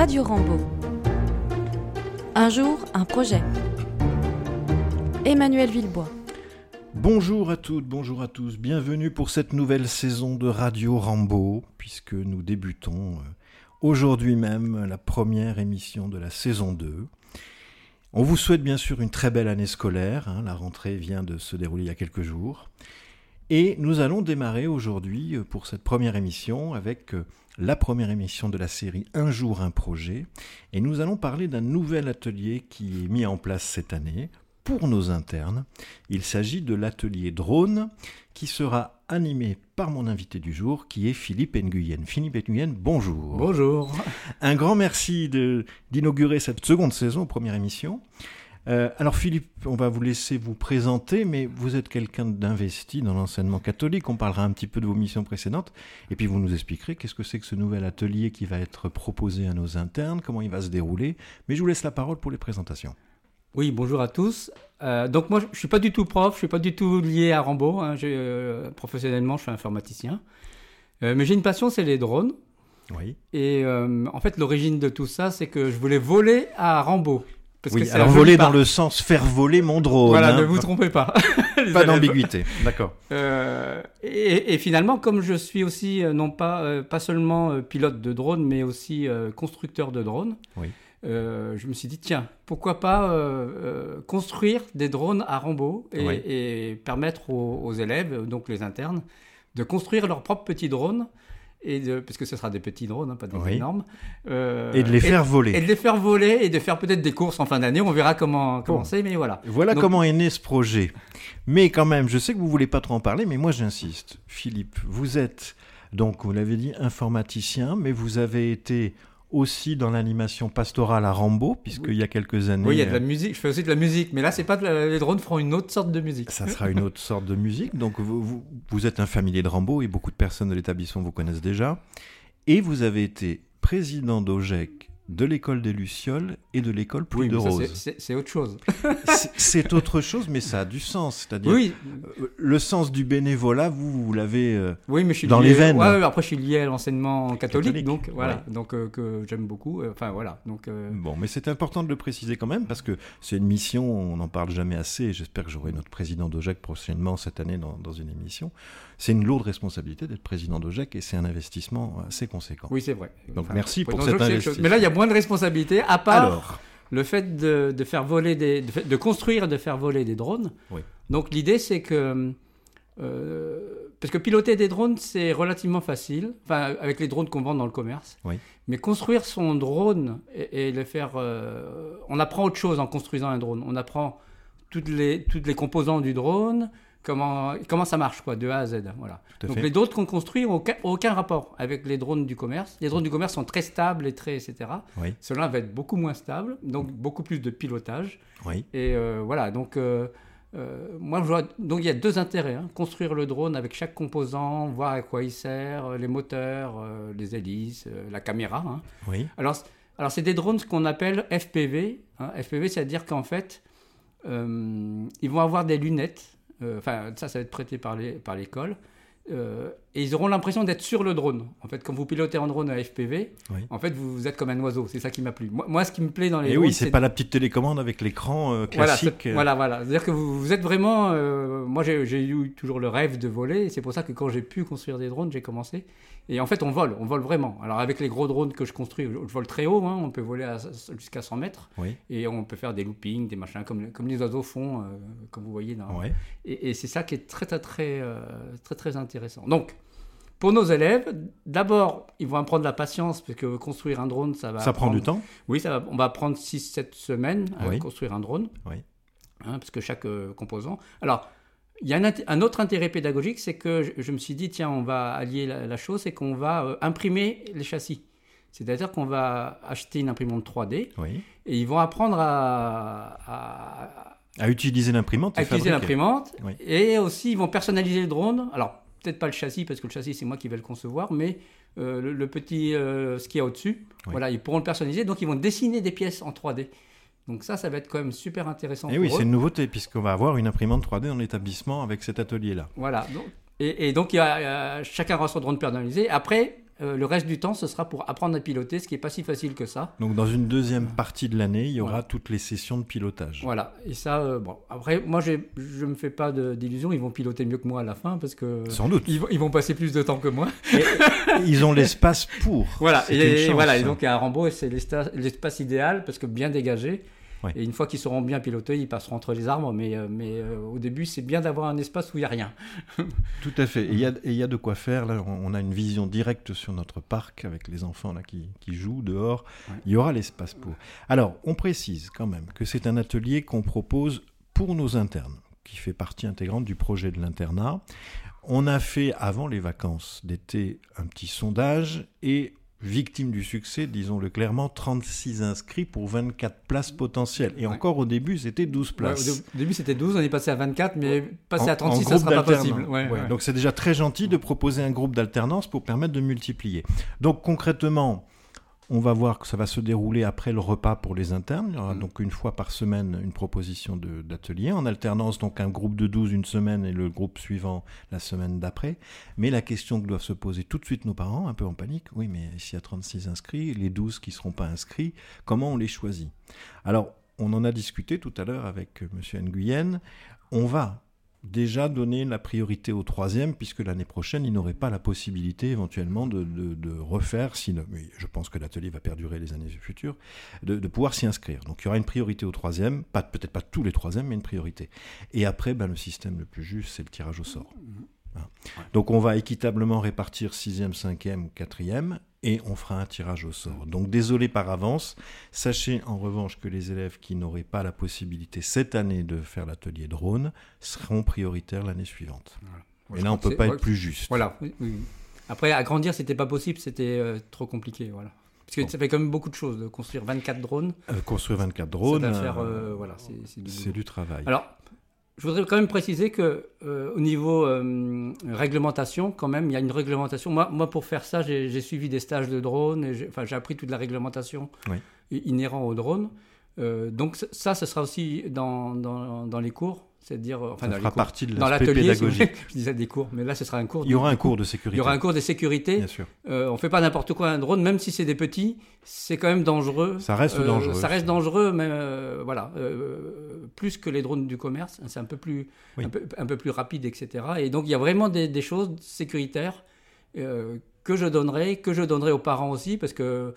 Radio Rambo. Un jour, un projet. Emmanuel Villebois. Bonjour à toutes, bonjour à tous, bienvenue pour cette nouvelle saison de Radio Rambo, puisque nous débutons euh, aujourd'hui même la première émission de la saison 2. On vous souhaite bien sûr une très belle année scolaire, hein, la rentrée vient de se dérouler il y a quelques jours. Et nous allons démarrer aujourd'hui euh, pour cette première émission avec euh, la première émission de la série Un jour un projet. Et nous allons parler d'un nouvel atelier qui est mis en place cette année pour nos internes. Il s'agit de l'atelier drone qui sera animé par mon invité du jour qui est Philippe Nguyen. Philippe Nguyen, bonjour. Bonjour. Un grand merci d'inaugurer cette seconde saison, première émission. Euh, alors Philippe, on va vous laisser vous présenter, mais vous êtes quelqu'un d'investi dans l'enseignement catholique. On parlera un petit peu de vos missions précédentes, et puis vous nous expliquerez qu'est-ce que c'est que ce nouvel atelier qui va être proposé à nos internes, comment il va se dérouler. Mais je vous laisse la parole pour les présentations. Oui, bonjour à tous. Euh, donc moi, je suis pas du tout prof, je suis pas du tout lié à Rambo. Hein. Euh, professionnellement, je suis informaticien. mais j'ai une passion, c'est les drones. Oui. Et en fait, l'origine de tout ça, c'est que je voulais voler à Rambo oui, alors voler dans le sens faire voler mon drone. Voilà, hein. ne vous trompez pas. pas d'ambiguïté, d'accord. Euh, et, finalement, comme je suis aussi euh, non pas euh, pas seulement pilote de drone, mais aussi constructeur de drones, oui. je me suis dit tiens, pourquoi pas construire des drones à Rambo et, permettre aux, aux, élèves, donc les internes, de construire leurs propres petits drones et de, parce que ce sera des petits drones, hein, pas des énormes. Euh, et de les faire voler. Et de les faire voler et de faire peut-être des courses en fin d'année. On verra comment comment c'est, mais voilà. Voilà comment est né ce projet. Mais quand même, je sais que vous voulez pas trop en parler, mais moi j'insiste. Philippe, vous êtes donc, vous l'avez dit, informaticien, mais vous avez été aussi dans l'animation pastorale à Rambo, puisqu'il y a quelques années. Oui, il y a de la euh, musique. Je fais aussi de la musique, mais là, c'est pas les drones feront une autre sorte de musique. Ça sera une autre sorte de musique. Donc, vous, vous, êtes un familier de Rambo et beaucoup de personnes de l'établissement vous connaissent déjà. Et vous avez été président d'OGEC de l'école des Lucioles et de l'école Pluie de Rose. C'est autre chose. c'est autre chose, mais ça a du sens. C'est-à-dire, oui. Euh, le sens du bénévolat, vous, vous l'avez euh, oui, mais je suis dans les veines. Ouais, après, je suis lié à l'enseignement catholique, donc voilà, donc euh, que j'aime beaucoup. Enfin voilà, donc. Bon, mais c'est important de le préciser quand même parce que c'est une mission, on n'en parle jamais assez. J'espère que j'aurai notre président d'OGEC prochainement cette année dans, dans une émission c'est une lourde responsabilité d'être président d'OGEC et c'est un investissement assez conséquent. Oui, c'est vrai. Donc merci pour cet investissement. Mais là, il y a moins de responsabilité, à part le fait de, faire voler des, de, construire et de faire voler des drones. Oui. Donc l'idée, c'est que euh, parce que piloter des drones, c'est relativement facile, enfin, avec les drones qu'on vend dans le commerce. Oui. Mais construire son drone et, le faire. Euh, on apprend autre chose en construisant un drone. On apprend toutes les, toutes les composants du drone, comment, comment ça marche, quoi, de A à Z. Voilà. Donc les drones qu'on construit n'ont aucun, rapport avec les drones du commerce. Les drones du commerce sont très stables et très, etc. Oui. Cela va être beaucoup moins stable, donc beaucoup plus de pilotage. Oui. Et euh, voilà, donc euh, euh, moi je vois, donc il y a deux intérêts hein. construire le drone avec chaque composant, voir à quoi il sert, les moteurs, les hélices, la caméra. Hein. Oui. Alors, alors c'est des drones qu'on appelle FPV. Hein. FPV, c'est-à-dire qu'en fait, ils vont avoir des lunettes enfin, ça, ça va être prêté par l'école. Euh, et ils auront l'impression d'être sur le drone. En fait, quand vous pilotez un drone à FPV, en fait, vous, êtes comme un oiseau. C'est ça qui m'a plu. Moi, ce qui me plaît dans les. Et oui, c'est pas la petite télécommande avec l'écran euh, classique. Voilà, voilà. C'est-à-dire que vous, vous, êtes vraiment. moi, j'ai eu toujours le rêve de voler. C'est pour ça que quand j'ai pu construire des drones, j'ai commencé. Et en fait, on vole, on vole vraiment. Alors avec les gros drones que je construis, je vole très haut, hein, on peut voler jusqu'à 100 mètres. Et on peut faire des loopings, des machins, comme, comme les oiseaux font, euh, comme vous voyez. Dans... Et, c'est ça qui est très, très, très, euh, très, très intéressant. Donc, pour nos élèves, d'abord, ils vont apprendre la patience, parce que construire un drone, ça va... Ça prend du temps? Oui, ça on va prendre 6-7 semaines à construire un drone. Oui. Hein, parce que chaque euh, composant... Alors, il y a un, autre intérêt pédagogique, c'est que je, me suis dit, tiens, on va allier la, chose, c'est qu'on va euh, imprimer les châssis. C'est-à-dire qu'on va acheter une imprimante 3D oui. et ils vont apprendre à, à, utiliser l'imprimante. À utiliser l'imprimante. Et aussi, ils vont personnaliser le drone. Alors, peut-être pas le châssis, parce que le châssis, c'est moi qui vais le concevoir, mais euh, le, petit, euh, ce qu'il y a au-dessus, voilà, ils pourront le personnaliser. Donc, ils vont dessiner des pièces en 3D. Donc ça, ça va être quand même super intéressant. Et oui, c'est une nouveauté puisqu'on va avoir une imprimante 3D dans l'établissement avec cet atelier-là. Voilà. et, donc il y a, chacun aura son drone personnalisé. Après, euh, le reste du temps, ce sera pour apprendre à piloter, ce qui n'est pas si facile que ça. Donc dans une deuxième partie de l'année, il y aura toutes les sessions de pilotage. Voilà, et ça, euh, bon, après, moi, je ne me fais pas d'illusions, ils vont piloter mieux que moi à la fin, parce que... Sans doute. Ils, ils vont passer plus de temps que moi. Et ils ont l'espace pour. Voilà, et, chance, voilà, et donc à Rambo, c'est l'espace idéal, parce que bien dégagé. Ouais. Et une fois qu'ils seront bien pilotés, ils passeront entre les arbres. Mais, euh, mais euh, au début, c'est bien d'avoir un espace où il n'y a rien. Tout à fait. Et il y, y, a de quoi faire. Là, on a une vision directe sur notre parc avec les enfants là, qui, qui jouent dehors. Ouais. Il y aura l'espace pour. Alors, on précise quand même que c'est un atelier qu'on propose pour nos internes, qui fait partie intégrante du projet de l'internat. On a fait, avant les vacances d'été, un petit sondage et victime du succès, disons-le clairement, 36 inscrits pour 24 places potentielles. Et ouais. encore au début, c'était 12 places. Ouais, au début, c'était 12, on est passé à 24, mais passer en, à 36, ça ne sera pas possible. Ouais, Donc c'est déjà très gentil de proposer un groupe d'alternance pour permettre de multiplier. Donc concrètement, on va voir que ça va se dérouler après le repas pour les internes. Il y aura mmh. donc une fois par semaine une proposition d'atelier. En alternance, donc un groupe de 12 une semaine et le groupe suivant la semaine d'après. Mais la question que doivent se poser tout de suite nos parents, un peu en panique, oui, mais s'il y a 36 inscrits, les 12 qui ne seront pas inscrits, comment on les choisit? Alors, on en a discuté tout à l'heure avec M. Nguyen. On va déjà donner la priorité au troisième, puisque l'année prochaine, il n'aurait pas la possibilité éventuellement de, refaire, si, je pense que l'atelier va perdurer les années futures, de, pouvoir s'y inscrire. Donc il y aura une priorité au troisième, peut-être pas tous les troisièmes, mais une priorité. Et après, ben, le système le plus juste, c'est le tirage au sort. Hein. Donc on va équitablement répartir sixième, cinquième, quatrième, et on fera un tirage au sort. Donc désolé par avance, sachez en revanche que les élèves qui n'auraient pas la possibilité cette année de faire l'atelier drone seront prioritaires l'année suivante. Voilà. Et là on ne peut pas être plus juste. Voilà. Oui, oui. Après agrandir c'était pas possible, c'était euh, trop compliqué, voilà. Parce que bon. ça fait quand même beaucoup de choses de construire 24 drones. Euh, construire 24 drones, faire, euh, voilà, c'est du, du, travail. Alors je voudrais quand même préciser que euh, au niveau euh, réglementation, quand même, il y a une réglementation. Moi, moi pour faire ça, j'ai suivi des stages de drone. Enfin, j'ai appris toute la réglementation oui. inhérente au drone. Euh, donc ça, ce sera aussi dans, dans, dans les cours. C'est-à-dire, enfin, ça fera partie de dans l'atelier pédagogique. je disais des cours, mais là, ce sera un cours. Il y aura un cours de sécurité. Il y aura un cours de sécurité. Bien sûr. Euh, on fait pas n'importe quoi un drone, même si c'est des petits, c'est quand même dangereux. Ça reste euh, dangereux. Ça reste dangereux, mais voilà, plus que les drones du commerce. C'est un peu plus, oui. un, peu, un, peu, plus rapide, etc. Et donc, il y a vraiment des, des choses sécuritaires que je donnerai, que je donnerai aux parents aussi, parce que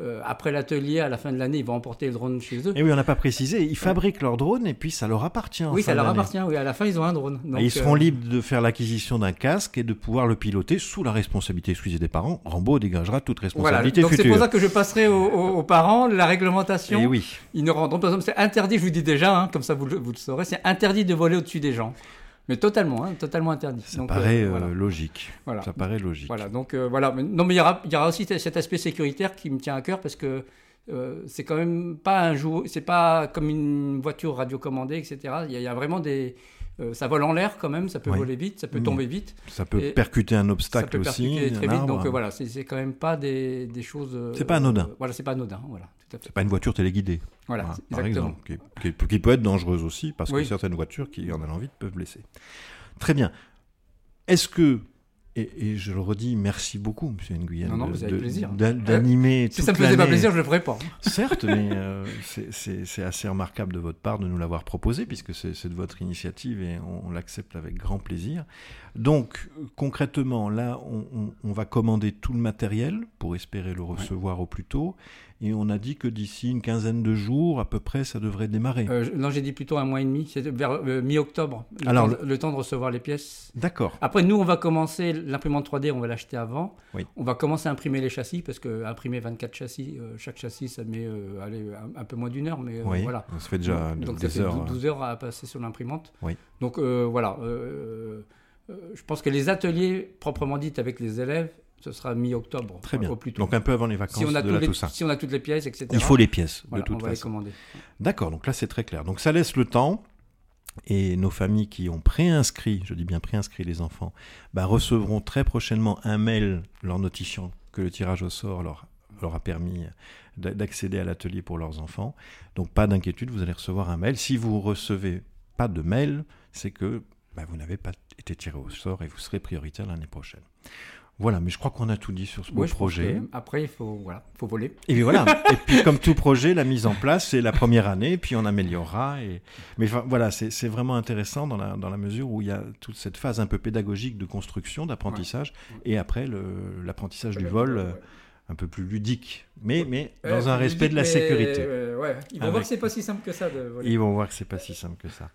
euh, après l'atelier, à la fin de l'année, ils vont emporter le drone chez eux. Et oui, on n'a pas précisé, ils fabriquent leur drone et puis ça leur appartient. Oui, ça leur appartient, oui, à la fin, ils ont un drone. Donc, et ils seront euh... libres de faire l'acquisition d'un casque et de pouvoir le piloter sous la responsabilité exclusive des parents. Rambo dégagera toute responsabilité voilà. donc c'est pour ça que je passerai aux, aux, aux parents la réglementation. Et oui. Ils ne rendront pas. C'est interdit, je vous dis déjà, hein, comme ça vous, vous le saurez, c'est interdit de voler au-dessus des gens. Mais totalement, hein, totalement interdit. Ça donc, paraît euh, voilà. logique. Voilà. Ça paraît logique. Voilà, donc euh, voilà. Non, mais il y aura, il y aura aussi cet aspect sécuritaire qui me tient à cœur parce que euh, c'est quand même pas un jour, c'est pas comme une voiture radiocommandée, etc. Il y, a, il y a vraiment des, euh, ça vole en l'air quand même, ça peut oui. voler vite, ça peut tomber vite. Ça peut percuter un obstacle ça peut aussi. Percuter très vite, donc euh, voilà, c'est quand même pas des, des choses. c'est pas anodin. voilà, c'est pas anodin, voilà. C'est pas une voiture téléguidée. Voilà, par exemple, qui, qui, qui, peut être dangereuse aussi parce oui. que certaines voitures qui en allant vite peuvent blesser. Très bien. Est-ce que et, et, je le redis, merci beaucoup, Monsieur Nguyen, non, non, de, d'animer. Euh, si ça me faisait pas plaisir, je le ferais pas. Certes, mais euh, c'est assez remarquable de votre part de nous l'avoir proposé, puisque c'est de votre initiative et on, on l'accepte avec grand plaisir. Donc, concrètement, là, on, on, on, va commander tout le matériel pour espérer le recevoir ouais. au plus tôt. Et on a dit que d'ici une quinzaine de jours, à peu près, ça devrait démarrer. Euh, non, j'ai dit plutôt un mois et demi, c'est vers euh, mi-octobre. Le temps de recevoir les pièces. D'accord. Après, nous, on va commencer l'imprimante 3D, on va l'acheter avant. Oui. On va commencer à imprimer les châssis, parce que imprimer 24 châssis, euh, chaque châssis, ça met euh, allez, un, un, peu moins d'une heure, mais oui, voilà. Ça fait déjà donc, donc des ça fait heures. 12 heures à passer sur l'imprimante. Oui. Donc voilà. je pense que les ateliers, proprement dit, avec les élèves, ce sera mi-octobre. Très bien. Au plus tôt. Donc un peu avant les vacances si on a de la les, Toussaint. Si on a toutes les pièces, etc. Il faut les pièces, voilà, de toute on va façon. Les commander. D'accord, donc là c'est très clair. Donc ça laisse le temps. Et nos familles qui ont préinscrit, je dis bien préinscrit les enfants, bah, recevront très prochainement un mail leur notifiant que le tirage au sort leur, a permis d'accéder à l'atelier pour leurs enfants. Donc pas d'inquiétude, vous allez recevoir un mail. Si vous recevez pas de mail, c'est que bah, vous n'avez pas été tiré au sort et vous serez prioritaire l'année prochaine. Voilà, mais je crois qu'on a tout dit sur ce beau projet. Après, il faut, voilà, faut voler. Et puis voilà. et puis comme tout projet, la mise en place, c'est la première année, puis on améliorera. Et... Mais voilà, c'est vraiment intéressant dans la, dans la mesure où il y a toute cette phase un peu pédagogique de construction, d'apprentissage, et après l'apprentissage du vol euh, un peu plus ludique, mais, mais dans un respect de la sécurité. Euh, ouais, ils vont Avec- voir que c'est pas si simple que ça de voler. Ils vont voir que c'est pas si simple que ça.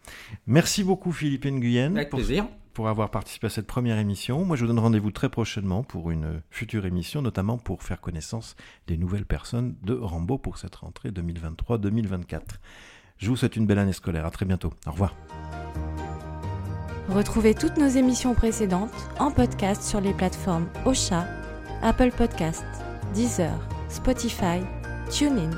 Merci beaucoup Philippe Nguyen Avec pour, plaisir. Pour avoir participé à cette première émission. Moi, je vous donne rendez-vous très prochainement pour une future émission, notamment pour faire connaissance des nouvelles personnes de Rambo pour cette rentrée 2023-2024. Je vous souhaite une belle année scolaire. À très bientôt. Au revoir. Retrouvez toutes nos émissions précédentes en podcast sur les plateformes Ocha, Apple Podcast, Deezer, Spotify, TuneIn